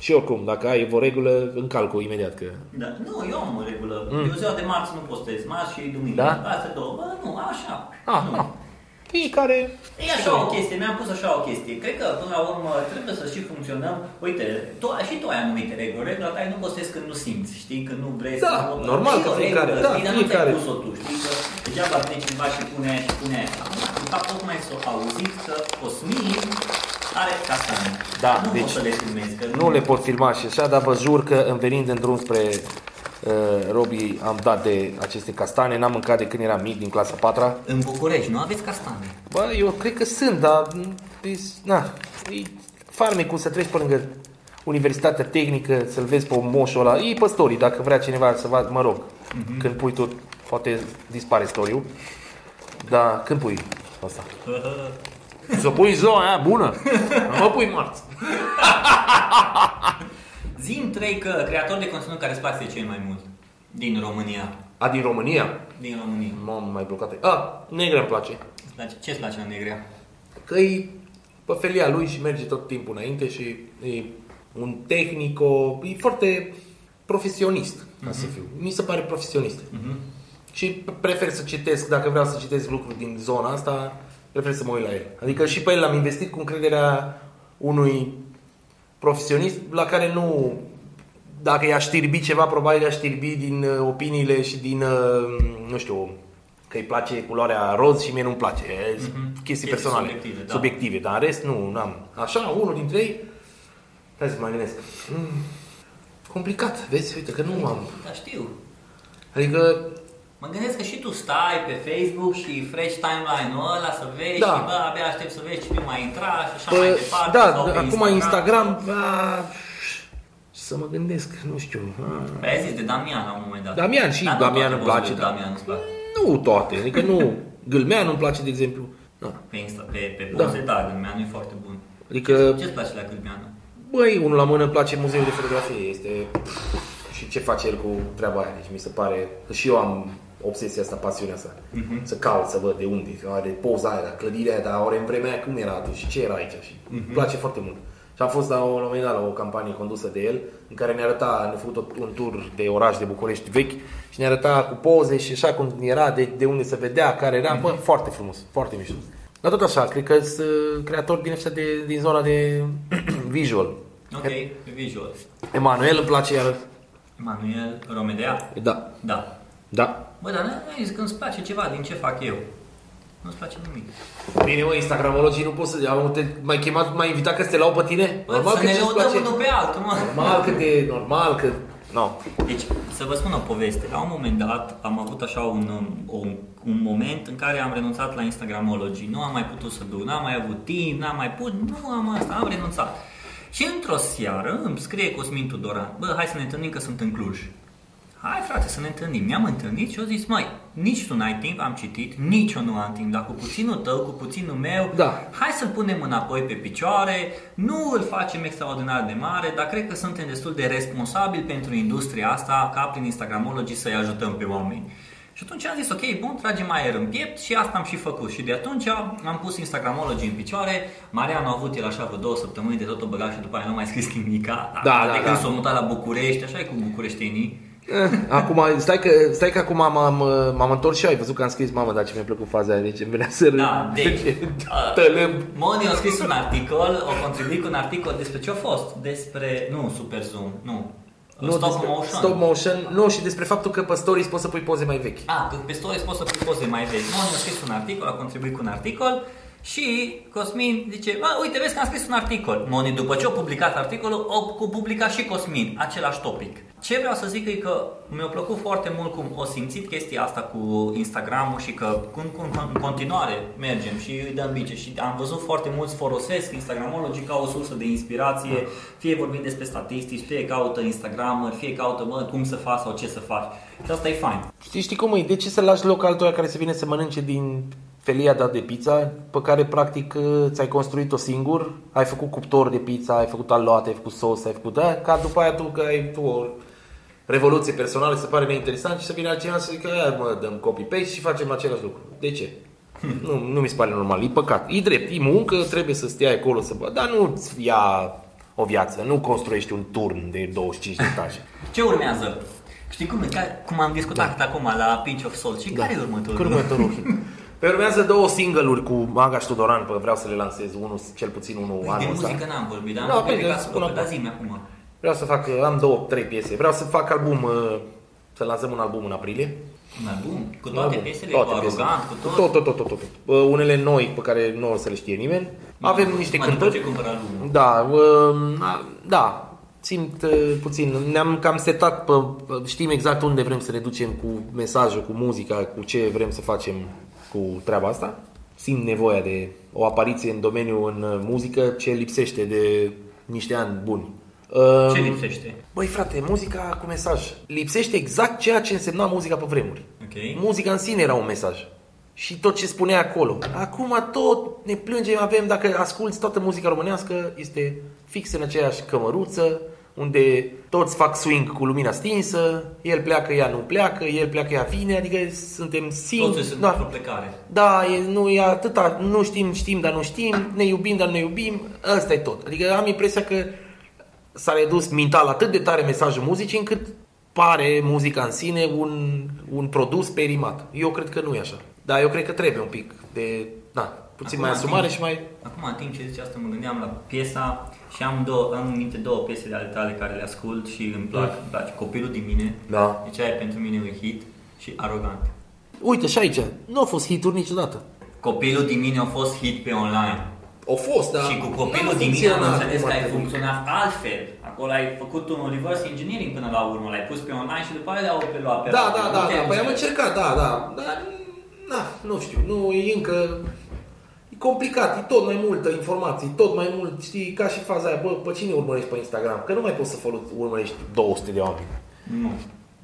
Și oricum, dacă ai o regulă, încalc-o imediat că... Da. Nu, eu am o regulă. Eu ziua de marți nu postez, marți și duminică. Da? Astea două. Bă, nu, așa. Ah, nu. ah. Fiecare... E așa o chestie, mi-am pus așa o chestie. Cred că până la urmă trebuie să și funcționăm. Uite, tu, și tu ai anumite reguli. Regula ta e nu postezi când nu simți, știi, când nu vrei Da, să... normal Și că o fiecare, regulă, da, știi, dar fiecare. nu ți-ai pus-o tu, știi, că degeaba vine cineva și pune aia și pune aia. Acum, de fapt, tocmai s-o auzit că Cosmin are castane. Da, nu deci poți să le filmezi, că Nu le pot filma și așa, dar vă jur că în venind în drum spre uh, Robii am dat de aceste castane, n-am mâncat de când eram mic, din clasa 4 În București nu aveți castane. Bă, eu cred că sunt, dar e, na, e farmecul să treci pe lângă Universitatea Tehnică, să-l vezi pe moșul ăla. E pe story, dacă vrea cineva să vadă, mă rog, când pui tot, poate dispare story-ul. Dar când pui asta? Să pui ziua aia bună, nu mă pui marți. Zim trei că creator de conținut care îți place cel mai mult din România. A, din România? Din România. M-am mai blocat. A, negra îmi place. Îți place- Ce îți place la negrea? Că e pe felia lui și merge tot timpul înainte și e un tehnico, e foarte profesionist, ca să fiu. Mi se pare profesionist. Și prefer să citesc, dacă vreau să citesc lucruri din zona asta, prefer să mă uit la el. Adică și pe el l-am investit cu încrederea unui profesionist la care nu dacă i-a știrbi ceva, probabil i-a știrbi din uh, opiniile și din, uh, nu știu, că îi place culoarea roz și mie nu-mi place. E Mhm. Chestii Chestii personale, subiective, da. subiective, dar în rest nu, n-am. Așa, unul dintre ei, hai să mă gândesc. Mm, complicat, vezi, uite că nu am. Da, știu. Adică, Mă gândesc că și tu stai pe Facebook și fresh timeline-ul ăla să vezi Da. și bă, abia aștept să vezi cine mai intra și așa bă, mai departe. da, sau pe acum Instagram, a, să mă gândesc, nu știu. a. Păi ai zis de Damian la un moment dat. Damian și Dar nu Damian toate îmi place, pozele da. Damian îți plac. Nu toate, adică nu, Gâlmean nu-mi place, de exemplu. Da. Pe Insta, pe, pe Da. poze, da, Gâlmeanu e foarte bun. Adică, Ce-ți place la Gâlmeanu? băi, unul la mână îmi place muzeul de fotografie, este și ce face el cu treaba aia, deci mi se pare că și eu am obsesia asta, pasiunea asta, Mhm. să caut, să văd de unde, are poza aia, clădirea aia, dar ori în vremea aia cum era atunci și ce era aici și Mhm. îmi place foarte mult. Și am fost la, un moment dat la o campanie condusă de el, în care ne arăta, ne-a făcut un tur de oraș de București vechi și ne arăta cu poze și așa cum era, de, de unde se vedea, care era, bă, foarte frumos, foarte mișto. Dar tot așa, cred că sunt uh, creatori din, ăștia de, din zona de visual. Ok, pe visual. Emanuel îmi place iar. Emanuel Romedea? Da, Da. da. Bă, dar nu zis că îți place ceva din ce fac eu. Nu-ți place nimic. Bine, mă, Instagramologii nu pot să... Am, te, m-ai chemat, m-ai invitat că să te lau pe tine? Bă, să că ne ce-ți lăudăm place. unul pe altul, mă. Normal că te... Normal că... No. Deci, să vă spun o poveste. La un moment dat am avut așa un, un, un moment în care am renunțat la Instagramology. Nu am mai putut să duc, n-am mai avut timp, n-am mai putut, nu am asta, am renunțat. Și într-o seară îmi scrie Cosmin Tudoran, bă, hai să ne întâlnim că sunt în Cluj. Hai frate să ne întâlnim. Ne-am întâlnit și eu zis, mai, nici tu n-ai timp, am citit, nici eu nu am timp, dar cu puținul tău, cu puținul meu, Da. hai să-l punem înapoi pe picioare, nu îl facem extraordinar de mare, dar cred că suntem destul de responsabili pentru industria asta, ca prin Instagramology să-i ajutăm pe oameni. Și atunci am zis, ok, bun, tragem aer în piept și asta am și făcut. Și de atunci am pus Instagramology în picioare. Marian a avut el așa vreo două săptămâni de tot o băgat și după aia nu mai scris nimica. Da, de da, când da. s-a mutat la București, așa e cu bucureștenii. Eh, Acum, stai că, stai că acum m-am, m-am întors și eu, ai văzut că am scris, mamă, dar ce mi-a plăcut faza aia, deci îmi venea să râd. Da, deci, Tălâm. Moni a scris un articol, a contribuit cu un articol despre ce a fost? Despre, nu, Super Zoom, nu. Nu, stop despre- motion. Stop motion. Nu, și despre faptul că pe stories poți să pui poze mai vechi. Ah, că pe stories poți să pui poze mai vechi. Moni a scris un articol, a contribuit cu un articol și Cosmin zice, "Bă, uite, vezi că am scris un articol. Moni, după ce a publicat articolul, a publicat și Cosmin, același topic. Ce vreau să zic e că mi-a plăcut foarte mult cum o simțit chestia asta cu Instagram-ul și că cum, cum, în continuare mergem și îi dăm bice și am văzut foarte mulți folosesc Instagramology ca o sursă de inspirație, fie vorbim despre statistici, fie caută Instagram, fie caută bă, cum să faci sau ce să faci. Și asta e fain. Știi, știi cum e? De ce să lași loc altuia care să vină să mănânce din felia de pizza pe care practic ți-ai construit-o singur, ai făcut cuptor de pizza, ai făcut aluate, ai făcut sos, ai făcut da, ca după aia tu că ai tu o revoluție personală, se pare mai interesant și să vină altcineva să zică, "Ia, mă, dăm copy-paste și facem același lucru. De ce? Nu, nu mi se pare normal, e păcat. E drept, e muncă, trebuie să stai acolo să bă, dar nu-ți ia o viață, nu construiești un turn de 25 de etaje. Ce urmează? Știi cum, ca, cum am discutat da. acum la Pinch of Salt? Și da. care e următorul? Cu următorul. Pe urmează două single-uri cu Magaș și Tudoran, pe vreau să le lansez unul, cel puțin unul Păi, anul de ăsta. muzică n-am vorbit, dar Da, am vorbit bine, de spun casă, acum. dar zi-mi acum. Vreau să fac, am două, trei piese. Vreau să fac album, uh, să lansăm un album în aprilie. Un album? Cu Un toate album. piesele, Toate cu piesele. arogant, cu tot? Tot, tot, tot, tot, tot. Uh, Unele noi pe care nu o să le știe nimeni. Avem niște Mai după cântări. ce cumpăr albumul. Da, uh, a- da, simt uh, puțin. Ne-am cam setat, pe, pe- știm exact unde vrem să ne ducem cu mesajul, cu muzica, cu ce vrem să facem cu treaba asta. Simt nevoia de o apariție în domeniu în uh, muzică ce lipsește de niște ani buni. Uh, Ce lipsește? Băi frate, muzica cu mesaj. Lipsește exact ceea ce însemna muzica pe vremuri. Ok. Muzica în sine era un mesaj. Și tot ce spunea acolo. Acum tot ne plângem, avem, dacă asculti toată muzica românească, este fix în aceeași cămăruță, unde toți fac swing cu lumina stinsă, el pleacă, ea nu pleacă, el pleacă, ea vine, adică suntem singuri. Toți sunt da, într-o plecare. da, e, nu e atâta, nu știm, știm, dar nu știm, ne iubim, dar nu ne iubim, ăsta e tot. Adică am impresia că s-a redus mental atât de tare mesajul muzicii încât pare muzica în sine un, un produs perimat. Eu cred că nu e așa. Dar eu cred că trebuie un pic de, da, puțin Acum, mai asumare timp- și mai... Acum, în timp ce zice asta, mă gândeam la piesa și am, două, am în minte două piese de ale tale care le ascult și îmi plac. Îmi place Copilul din mine, Da. deci aia e pentru mine un hit și Arogant. Uite și aici, nu au fost hituri niciodată. Copilul din mine a fost hit pe online. Au fost, dar și cu copilul din mine am înțeles că ai funcționat altfel. Acolo ai făcut un reverse engineering până la urmă, l-ai pus pe online și după aia le-au pe luat pe Da, radio. da, Nu da, te-ai da, păi dus am pe- încercat, da, da, dar na, nu știu, nu e încă e complicat, e tot mai multă informație, tot mai mult, știi, ca și faza aia, bă, pe cine urmărești pe Instagram? Că nu mai poți să folo- urmărești 200 de oameni. Nu.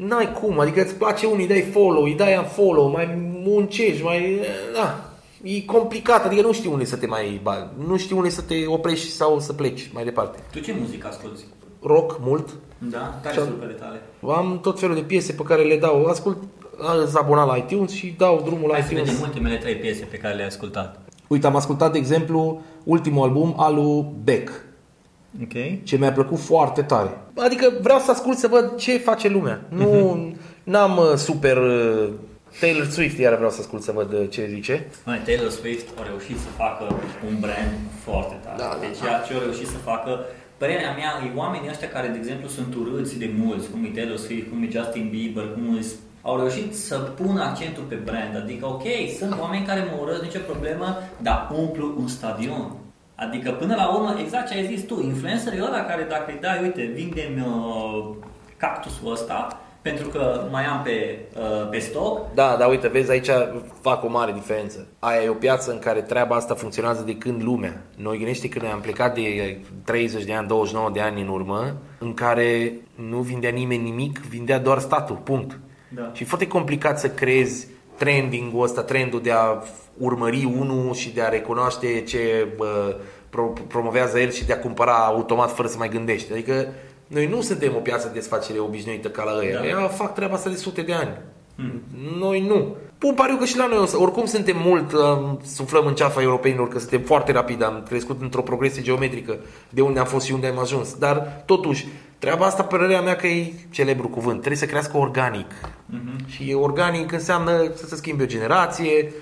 N-ai cum, adică îți place unul, îi dai follow, îi dai follow, mai muncești, mai... Da, e complicat, adică nu știi unde să te mai... ba- Nu știi unde să te oprești sau să pleci mai departe. Tu ce muzică asculti? Rock, mult. Da? Care Și-am- sunt grupele tale? Am tot felul de piese pe care le dau. Ascult, sunt abonat la iTunes și dau drumul la Hai să vedem iTunes. ultimele trei piese pe care le-ai ascultat. Uite, am ascultat, de exemplu, ultimul album al lui Beck, Ok. ce mi-a plăcut foarte tare. Adică vreau să ascult să văd ce face lumea. Nu, n-am uh, super uh, Taylor Swift, iar vreau să ascult să văd uh, ce zice. Măi, Taylor Swift a reușit să facă un brand foarte tare. Da, da, deci da. ceea ce a reușit să facă, părerea mea, e oamenii ăștia care, de exemplu, sunt urâți de mulți, cum e Taylor Swift, cum e Justin Bieber, cum e au reușit să pună accentul pe brand. Adică, ok, sunt oameni care mă urăsc, nicio problemă, dar umplu un stadion. Adică, până la urmă, exact ce ai zis tu, influencerii ăla care dacă îi dai, uite, vindem uh, cactusul ăsta, pentru că mai am pe, uh, pe stoc, Da, dar uite, vezi, aici fac o mare diferență. Aia e o piață în care treaba asta funcționează de când lumea. Noi gândește când am plecat de 30 de ani, 29 de ani în urmă, în care nu vindea nimeni nimic, vindea doar statul, punct. Da. Și e foarte complicat să creezi trending-ul ăsta, trendul de a urmări unul și de a recunoaște ce bă, pro- promovează el și de a cumpăra automat fără să mai gândești. Adică noi nu suntem o piață de desfacere obișnuită ca la ăia. Da. Ea fac treaba asta de sute de ani. Noi nu. Pun pariu că și la noi, o să- oricum suntem mult, um, suflăm în ceafa europenilor, că suntem foarte rapid, am crescut într-o progresie geometrică de unde am fost și unde am ajuns. Dar, totuși, treaba asta, părerea mea că e celebru cuvânt, trebuie să crească organic. Și organic înseamnă să se schimbe o generație,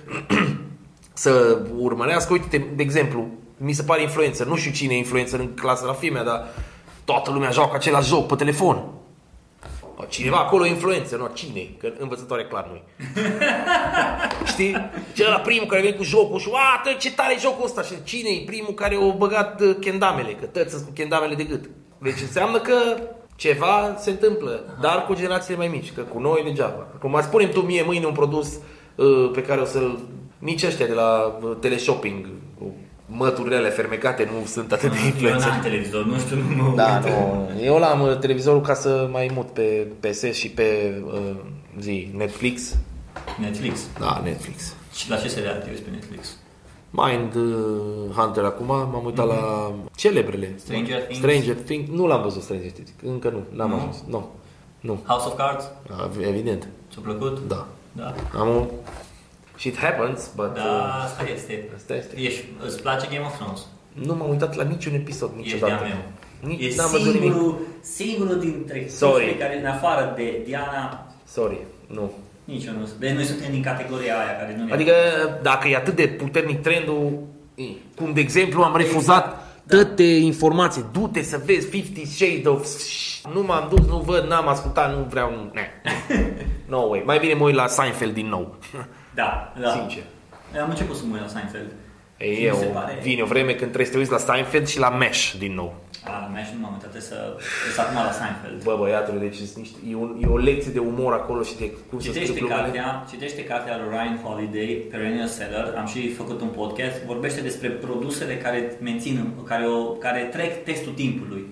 să urmărească, uite, de exemplu, mi se pare influencer, nu știu cine e influencer în clasă la filmea, dar toată lumea joacă același joc pe telefon. Cineva acolo e influență, nu, cine? Că învățătoare clar nu Știi? Cel primul care vine cu jocul și, a, tă, ce tare e jocul ăsta și cine e primul care a băgat uh, kendamele, că tăți sunt cu kendamele de gât. Deci înseamnă că ceva se întâmplă, dar cu generațiile mai mici, că cu noi degeaba. Cum mai spunem tu mie mâine un produs uh, pe care o să-l... Nici ăștia de la uh, teleshopping, cu măturile alea fermecate nu sunt atât de Eu influențări. n-am televizor, nu știu, nu mă Da, uit. nu. Eu l-am uh, televizorul ca să mai mut pe PS și pe uh, zi, Netflix. Netflix. Da, Netflix. Și la ce serial te uiți pe Netflix? Mind uh, Hunter acum, m-am uitat la celebrele. Stranger Things? Stranger Things. Nu l-am văzut Stranger Things. Încă nu, n-am Nu? ajuns. Nu. Nu. House of Cards? Da, Evident. Ți-a plăcut? Da. Da. Am un... Shit happens, but... Da, uh, asta este. Asta este. Ești, îți place Game of Thrones? Nu m-am uitat la niciun episod Ești niciodată. de-a meu. Nici E n-am văzut nimic. singurul, singurul dintre Sorry. cei care, în afară de Diana, Sorry, nu. Nici eu nu sunt. Deci noi suntem din categoria aia care nu ne Adică dacă e atât de puternic trendul, cum de exemplu am refuzat toate informații, du-te să vezi 50 Shades of... Nu m-am dus, nu văd, n-am ascultat, nu vreau... Nu. Ne. No way. Mai bine mă uit la Seinfeld din nou. Da, da. Sincer. Am început să mă uit la Seinfeld. E, Și e mi se o, pare- vine o vreme când trebuie să te uiți la Seinfeld și la Mesh din nou. A, la mea și nu m-am uitat, trebuie să... Trebuie acum la Seinfeld. Bă, băiatule, deci sunt niște, e, un, e o lecție de umor acolo și de cum să Citește scriu glumele. cartea, citește cartea lui Ryan Holiday, Perennial Seller, am și făcut un podcast, vorbește despre produsele care mențin, care, o, care trec testul timpului.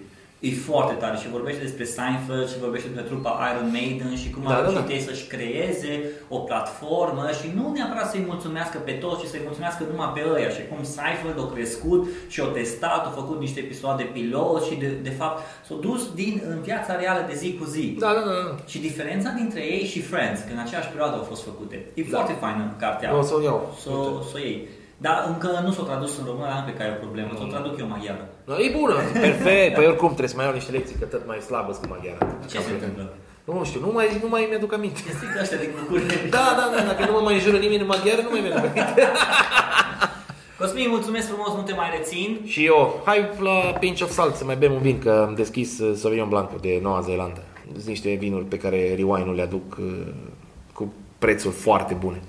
E foarte tare și vorbește despre Seinfeld și vorbește despre trupa Iron Maiden și cum Da, au da, reușit da. ei să-și creeze o platformă și nu neapărat să-i mulțumească pe toți, ci să-i mulțumească numai pe ăia și cum Seinfeld a crescut și a testat, a făcut niște episoade pilot și de, de fapt s-a dus din, în viața reală de zi cu zi. Da, da, da. da. Și diferența dintre ei și Friends, că în aceeași perioadă au fost făcute. E Da. foarte faină cartea. O să o iau. Să o- să o iei. Dar încă nu s-a tradus în română, am pe care e o problemă. S-o traduc eu maghiară. Da, e bună, perfect. Păi oricum trebuie să mai iau niște lecții, că tot mai slabă cu maghiara. Ce se întâmplă? Nu știu, nu mai, nu mai mi-aduc aminte. Este că ăștia din București. Da, da, da, dacă nu mă mai jură nimeni în maghiară, nu mai mi-aduc aminte. Cosmin, mulțumesc frumos, nu te mai rețin. Și eu, hai la pinch of salt să mai bem un vin, că am deschis uh, Sauvignon Blanc de Noua Zeelandă. Sunt niște vinuri pe care Rewind-ul le aduc uh, cu prețuri foarte bune.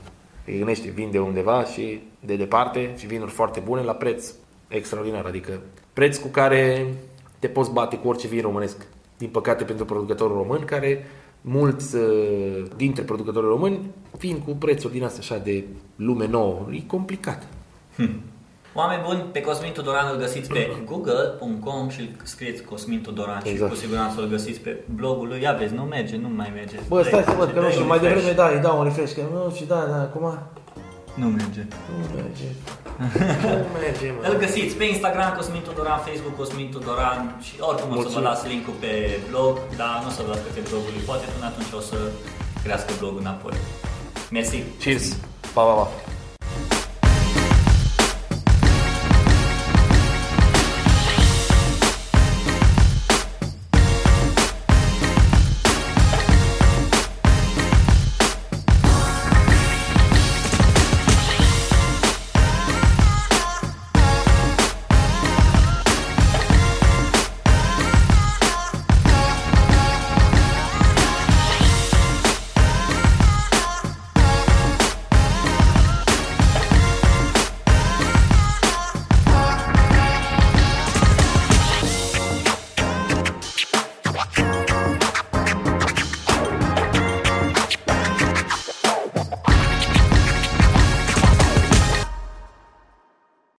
Îi gândește, vin de undeva și de departe și vinuri foarte bune la preț extraordinar, adică preț cu care te poți bate cu orice vin românesc. Din păcate pentru producătorul român, care mulți uh, dintre producătorii români vin cu prețuri din astea așa de lume nouă. E complicat. Oameni buni, pe Cosmin Tudoran îl găsiți pe google.com și scrieți Cosmin Tudoran Exact. și cu siguranță îl găsiți pe blogul lui. Ia vezi, nu merge, nu mai merge. Bă, stai să văd, că nu Dai știu, un mai refresh. devreme da, îi dau un refresh, că nu știu, da, da, acum Nu merge. nu merge. Nu merge, Îl mă. găsiți pe Instagram Cosmin Tudoran, Facebook Cosmin Tudoran și oricum o să vă Mulțumim. las linkul pe blog, dar nu o să vă las pe blogul lui, poate până atunci o să crească blogul înapoi. Mersi! Cheers. Pa, pa, pa.